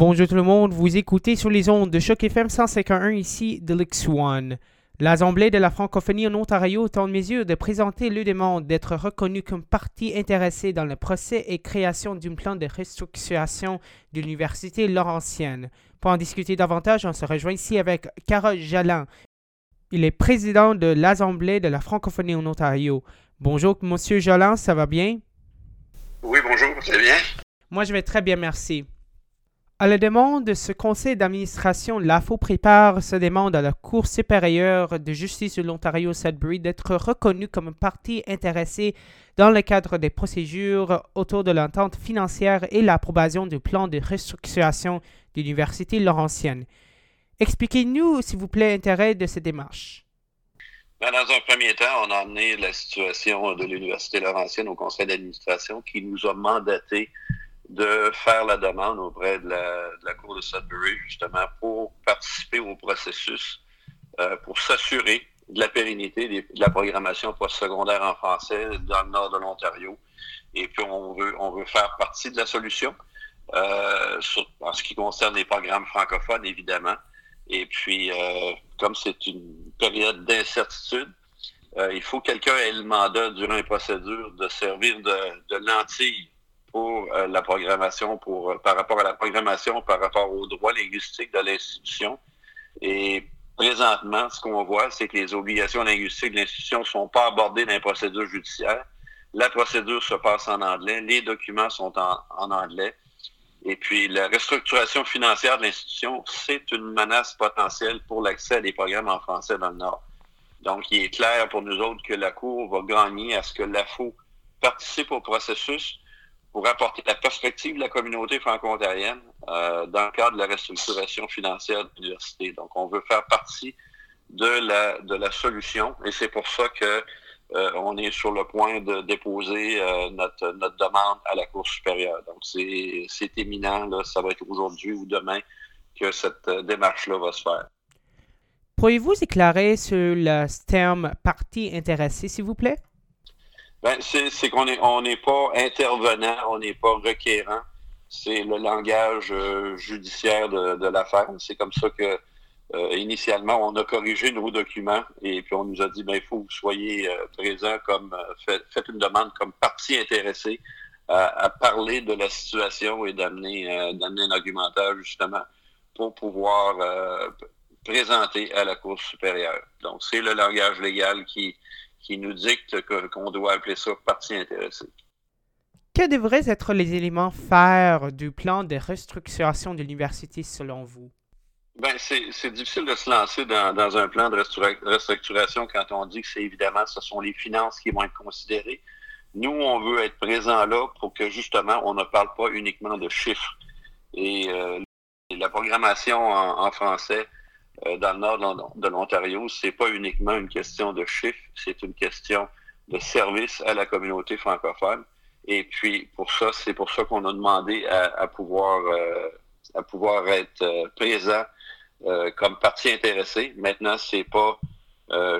Bonjour tout le monde, vous écoutez sur les ondes de Choc FM 151 ici de l'X1. L'Assemblée de la francophonie en Ontario est en mesure de présenter le demande d'être reconnue comme partie intéressée dans le procès et création d'un plan de restructuration de l'Université Laurentienne. Pour en discuter davantage, on se rejoint ici avec Carole Jalin. Il est président de l'Assemblée de la francophonie en Ontario. Bonjour, Monsieur Jalin, ça va bien? Oui, bonjour, c'est bien? Moi, je vais très bien, merci. À la demande de ce conseil d'administration, l'AFO prépare sa demande à la Cour supérieure de justice de l'Ontario Sudbury d'être reconnue comme partie intéressée dans le cadre des procédures autour de l'entente financière et l'approbation du plan de restructuration de l'Université Laurentienne. Expliquez-nous, s'il vous plaît, l'intérêt de cette démarche. Ben, dans un premier temps, on a amené la situation de l'Université Laurentienne au conseil d'administration qui nous a mandaté de faire la demande auprès de la, Cour de Sudbury, justement, pour participer au processus, euh, pour s'assurer de la pérennité de la programmation postsecondaire en français dans le nord de l'Ontario. Et puis, on veut, on veut faire partie de la solution euh, en ce qui concerne les programmes francophones, évidemment. Et puis, euh, comme c'est une période d'incertitude, il faut que quelqu'un ait le mandat durant les procédures de servir de, de lentille pour euh, la programmation, pour, euh, par rapport à la programmation, par rapport aux droits linguistiques de l'institution. Et présentement, ce qu'on voit, c'est que les obligations linguistiques de l'institution ne sont pas abordées dans les procédures judiciaires. La procédure se passe en anglais, les documents sont en, en anglais. Et puis, la restructuration financière de l'institution, c'est une menace potentielle pour l'accès à des programmes en français dans le Nord. Donc, il est clair pour nous autres que la Cour va gagner à ce que l'AFO participe au processus, pour apporter la perspective de la communauté franco-ontarienne euh, dans le cadre de la restructuration financière de l'université. Donc, on veut faire partie de la, de la solution et c'est pour ça que euh, on est sur le point de déposer euh, notre, notre demande à la Cour supérieure. Donc, c'est éminent, là, ça va être aujourd'hui ou demain que cette démarche-là va se faire. Pourriez-vous éclairer sur le terme partie intéressée, s'il vous plaît? Ben, c'est qu'on n'est on n'est pas intervenant, on n'est pas requérant. C'est le langage euh, judiciaire de, de l'affaire. C'est comme ça que euh, initialement, on a corrigé nos documents et puis on nous a dit ben il faut que vous soyez euh, présent comme faites, une demande comme partie intéressée à, parler de la situation et d'amener d'amener un argumentaire justement pour pouvoir présenter à la Cour supérieure. Donc c'est le langage légal qui qui nous dicte qu'on doit appeler ça partie intéressée. Quels devraient être les éléments phares du plan de restructuration de l'université selon vous? Ben, c'est difficile de se lancer dans, dans, un plan de restructuration quand on dit que c'est évidemment, ce sont les finances qui vont être considérées. Nous, on veut être présent là pour que justement, on ne parle pas uniquement de chiffres. Et euh, la programmation en, en français, euh, dans le nord de l'Ontario, c'est pas uniquement une question de chiffres, c'est une question de service à la communauté francophone. Et puis pour ça, c'est pour ça qu'on a demandé à, pouvoir euh, à pouvoir être euh, présent comme partie intéressée. Maintenant, c'est pas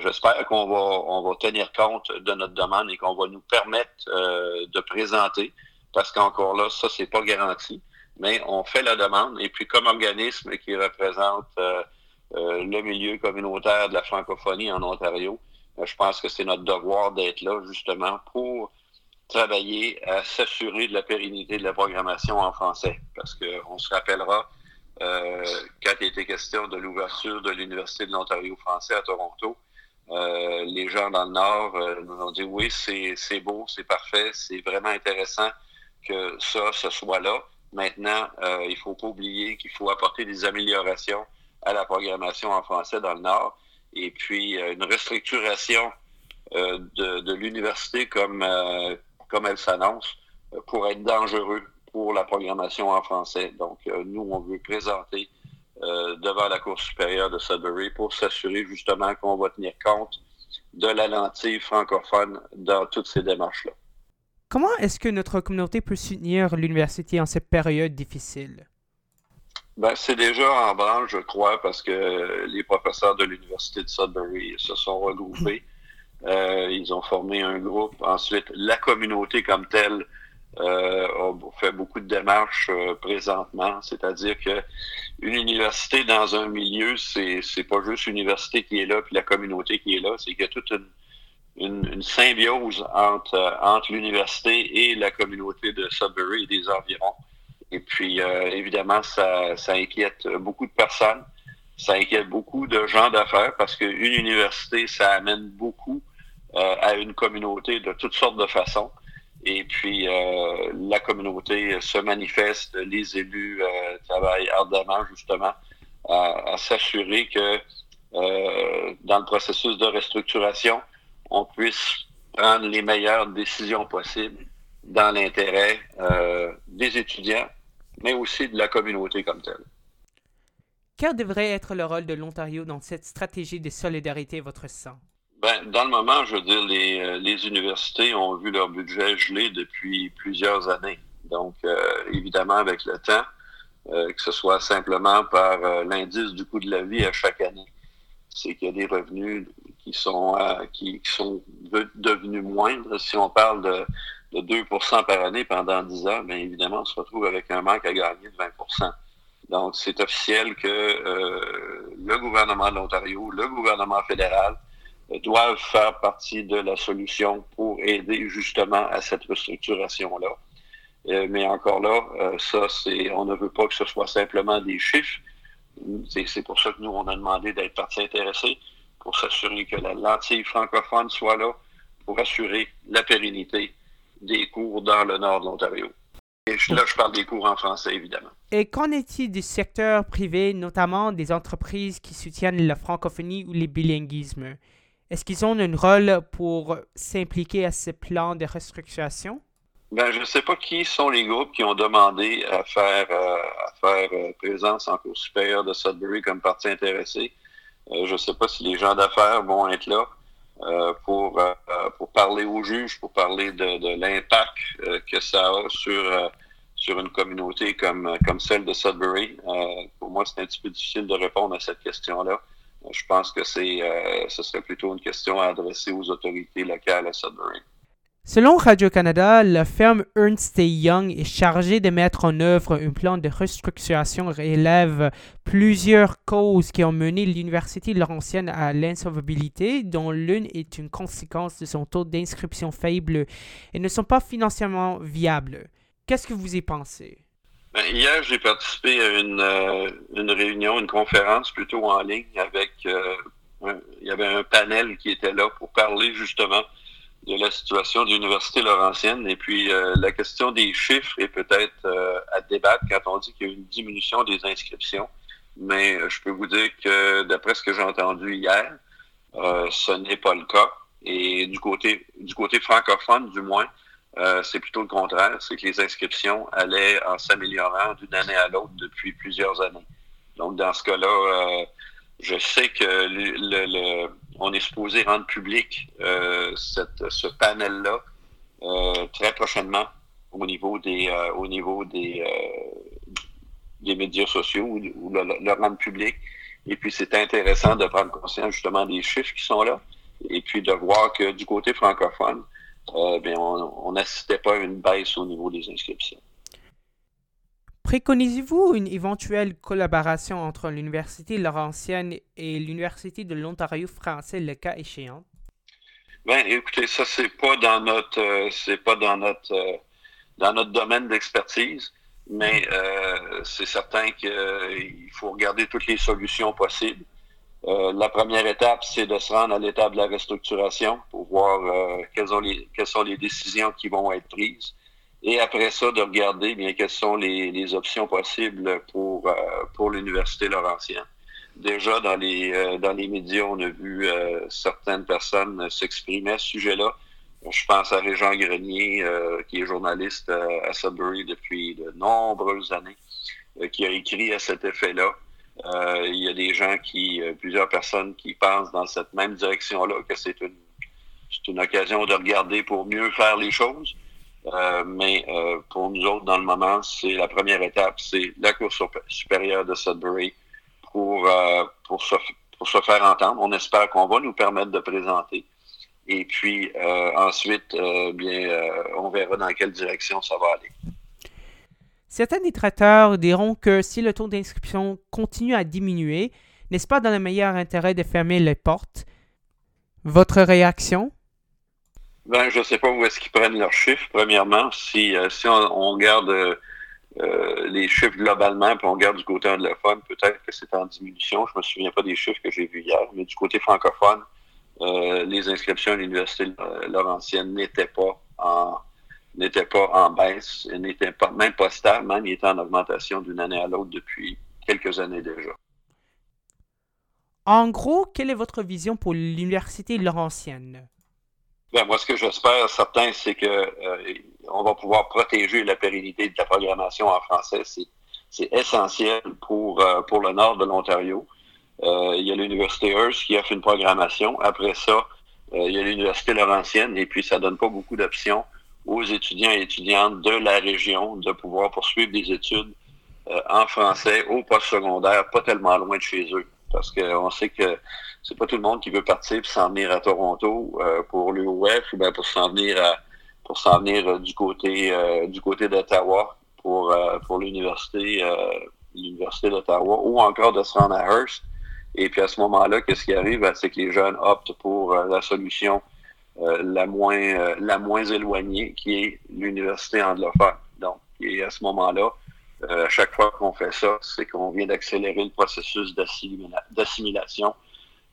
J'espère qu'on va on va tenir compte de notre demande et qu'on va nous permettre de présenter, parce qu'encore là, ça c'est pas garanti. Mais on fait la demande et puis comme organisme qui représente euh, le milieu communautaire de la francophonie en Ontario. Euh, je pense que c'est notre devoir d'être là justement pour travailler à s'assurer de la pérennité de la programmation en français. Parce qu'on se rappellera, euh, quand il était question de l'ouverture de l'Université de l'Ontario français à Toronto, euh, les gens dans le Nord nous ont dit oui, c'est beau, c'est parfait, c'est vraiment intéressant que ça, ce soit là. Maintenant, il faut pas oublier qu'il faut apporter des améliorations à la programmation en français dans le Nord. Et puis, euh, une restructuration euh, de, de l'université comme, euh, comme elle s'annonce pourrait être dangereux pour la programmation en français. Donc, nous, on veut présenter devant la Cour supérieure de Sudbury pour s'assurer justement qu'on va tenir compte de la lentille francophone dans toutes ces démarches-là. Comment est-ce que notre communauté peut soutenir l'université en cette période difficile? Ben, c'est déjà en branche, je crois, parce que les professeurs de l'Université de Sudbury se sont regroupés. Euh, ils ont formé un groupe. Ensuite, la communauté comme telle a fait beaucoup de démarches présentement, c'est-à-dire que une université dans un milieu, c'est c'est pas juste l'université qui est là puis la communauté qui est là, c'est qu'il y a toute une, une, symbiose entre entre l'université et la communauté de Sudbury et des environs. Et puis évidemment, ça ça inquiète beaucoup de personnes ça inquiète beaucoup de gens d'affaires parce qu'une université, ça amène beaucoup euh, à une communauté de toutes sortes de façons. Et puis, euh, la communauté se manifeste, les élus euh, travaillent ardemment justement à, s'assurer que dans le processus de restructuration, on puisse prendre les meilleures décisions possibles dans l'intérêt des étudiants, mais aussi de la communauté comme telle. Quel devrait être le rôle de l'Ontario dans cette stratégie de solidarité, votre sens? Ben, dans le moment, je veux dire, les, euh, les, universités ont vu leur budget gelé depuis plusieurs années. Donc, euh, évidemment, avec le temps, euh, que ce soit simplement par l'indice du coût de la vie à chaque année, c'est qu'il y a des revenus qui sont qui, sont devenus moindres. Si on parle de, de 2% par année pendant 10 ans, bien évidemment, on se retrouve avec un manque à gagner de 20% donc, c'est officiel que euh, le gouvernement de l'Ontario, le gouvernement fédéral euh, doivent faire partie de la solution pour aider justement à cette restructuration-là. Euh, mais encore là, ça, c'est, on ne veut pas que ce soit simplement des chiffres. C'est, pour ça que nous, on a demandé d'être partie intéressée pour s'assurer que la lentille francophone soit là pour assurer la pérennité des cours dans le nord de l'Ontario. Et là, je parle des cours en français, évidemment. Et qu'en est-il du secteur privé, notamment des entreprises qui soutiennent la francophonie ou les bilinguismes? Est-ce qu'ils ont un rôle pour s'impliquer à ce plan de restructuration? Ben, je ne sais pas qui sont les groupes qui ont demandé à faire, euh, à faire euh, présence en cours supérieur de Sudbury comme partie intéressée. Euh, je ne sais pas si les gens d'affaires vont être là pour, pour parler aux juges, pour parler de, de l'impact que ça a sur sur une communauté comme, comme celle de Sudbury. Euh, pour moi, c'est un petit peu difficile de répondre à cette question-là. Euh, je pense que c'est, euh, ce serait plutôt une question à adresser aux autorités locales à Sudbury. Selon Radio-Canada, la firme Ernst Young est chargée de mettre en œuvre un plan de restructuration relève plusieurs causes qui ont mené l'Université Laurentienne à l'insolvabilité, dont l'une est une conséquence de son taux d'inscription faible et ne sont pas financièrement viables. Qu'est-ce que vous y pensez? Ben, hier, j'ai participé à une, euh, une, réunion, une conférence plutôt en ligne avec. Euh, il y avait un panel qui était là pour parler justement de la situation de l'Université Laurentienne. Et puis, euh, la question des chiffres est peut-être à débattre quand on dit qu'il y a une diminution des inscriptions. Mais je peux vous dire que, d'après ce que j'ai entendu hier, ce n'est pas le cas. Et du côté, du côté francophone, du moins, euh, c'est plutôt le contraire, c'est que les inscriptions allaient en s'améliorant d'une année à l'autre depuis plusieurs années. Donc, dans ce cas-là, euh, je sais que le, on est supposé rendre public euh, ce panel-là très prochainement au niveau des au niveau des, des médias sociaux ou, le, rendre public. Et puis, c'est intéressant de prendre conscience justement des chiffres qui sont là et puis de voir que du côté francophone, euh, ben, on n'assistait pas à une baisse au niveau des inscriptions. Préconisez-vous une éventuelle collaboration entre l'Université Laurentienne et l'Université de l'Ontario français, le cas échéant? Ben, écoutez, ça, c'est pas dans notre euh, c'est pas dans notre euh, dans notre domaine d'expertise, mais c'est certain qu'il faut regarder toutes les solutions possibles. Euh, la première étape, c'est de se rendre à l'étape de la restructuration pour voir euh, quelles, sont les décisions qui vont être prises. Et après ça, de regarder bien quelles sont les, options possibles pour, euh, pour l'Université Laurentienne. Déjà, dans les, dans les médias, on a vu certaines personnes s'exprimer à ce sujet-là. Je pense à Régent Grenier, qui est journaliste à Sudbury depuis de nombreuses années, qui a écrit à cet effet-là. Euh, il y a des gens qui, euh, plusieurs personnes qui pensent dans cette même direction-là que c'est une, une occasion de regarder pour mieux faire les choses. Euh, mais pour nous autres, dans le moment, c'est la première étape, c'est la Cour supérieure de Sudbury pour, pour, se, pour se faire entendre. On espère qu'on va nous permettre de présenter Et puis ensuite, bien, on verra dans quelle direction ça va aller. Certains détracteurs diront que si le taux d'inscription continue à diminuer, n'est-ce pas dans le meilleur intérêt de fermer les portes? Votre réaction? Ben, je ne sais pas où est-ce qu'ils prennent leurs chiffres, premièrement. Si, euh, si on, garde euh, euh, les chiffres globalement, puis on regarde du côté anglophone, peut-être que c'est en diminution. Je ne me souviens pas des chiffres que j'ai vus hier, mais du côté francophone, les inscriptions à l'Université Laurentienne n'étaient pas en n'était pas en baisse, n'était pas, même pas stable, même il était en augmentation d'une année à l'autre depuis quelques années déjà. En gros, quelle est votre vision pour l'Université Laurentienne? Ben, moi, ce que j'espère, certain, c'est que euh, on va pouvoir protéger la pérennité de la programmation en français. C'est essentiel pour, euh, pour le nord de l'Ontario. Euh, il y a l'Université Hearst qui offre une programmation. Après ça, il y a l'Université Laurentienne et puis ça donne pas beaucoup d'options aux étudiants et étudiantes de la région de pouvoir poursuivre des études euh, en français au post-secondaire, pas tellement loin de chez eux. Parce qu'on sait que c'est pas tout le monde qui veut partir et s'en venir à Toronto euh, pour l'UOF ou bien pour s'en venir pour s'en venir euh, du côté du côté d'Ottawa pour pour l'université l'université d'Ottawa ou encore de se rendre à Hearst. Et puis à ce moment-là, qu'est-ce qui arrive? Ben, c'est que les jeunes optent pour la solution euh, la, moins, euh, la moins éloignée, qui est l'université anglophone. Donc, et à ce moment-là, euh, à chaque fois qu'on fait ça, c'est qu'on vient d'accélérer le processus d'assimilation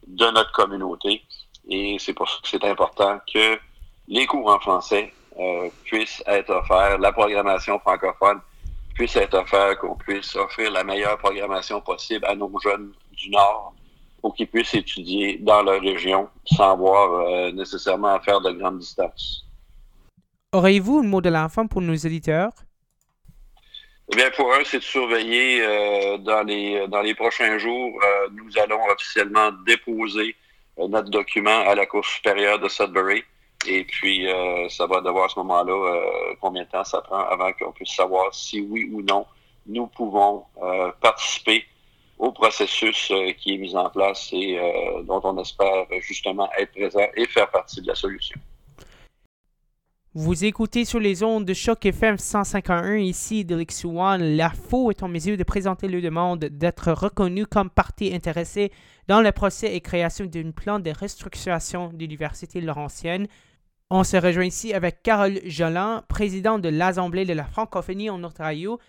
de notre communauté. Et c'est pour ça que c'est important que les cours en français puissent être offerts, la programmation francophone puisse être offerte, qu'on puisse offrir la meilleure programmation possible à nos jeunes du Nord pour qu'ils puissent étudier dans leur région sans avoir euh, nécessairement à faire de grandes distances. Auriez-vous un mot de l'enfant pour nos éditeurs? Eh bien, pour eux, c'est de surveiller euh, dans, les, dans les prochains jours. Euh, nous allons officiellement déposer notre document à la Cour supérieure de Sudbury. Et puis, ça va devoir à ce moment-là combien de temps ça prend avant qu'on puisse savoir si oui ou non nous pouvons participer au processus euh, qui est mis en place et euh, dont on espère justement être présent et faire partie de la solution. Vous écoutez sur les ondes de choc FM 151 ici de l'X1. La FO est en mesure de présenter le demande d'être reconnu comme partie intéressée dans le procès et création d'un plan de restructuration de l'Université Laurentienne. On se rejoint ici avec Carole Jolan, présidente de l'Assemblée de la francophonie en Ontario,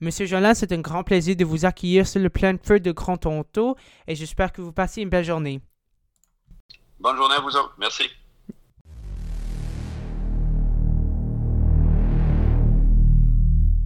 Monsieur Jolin, c'est un grand plaisir de vous accueillir sur le plein feu de Grand Toronto et j'espère que vous passez une belle journée. Bonne journée à vous. Merci.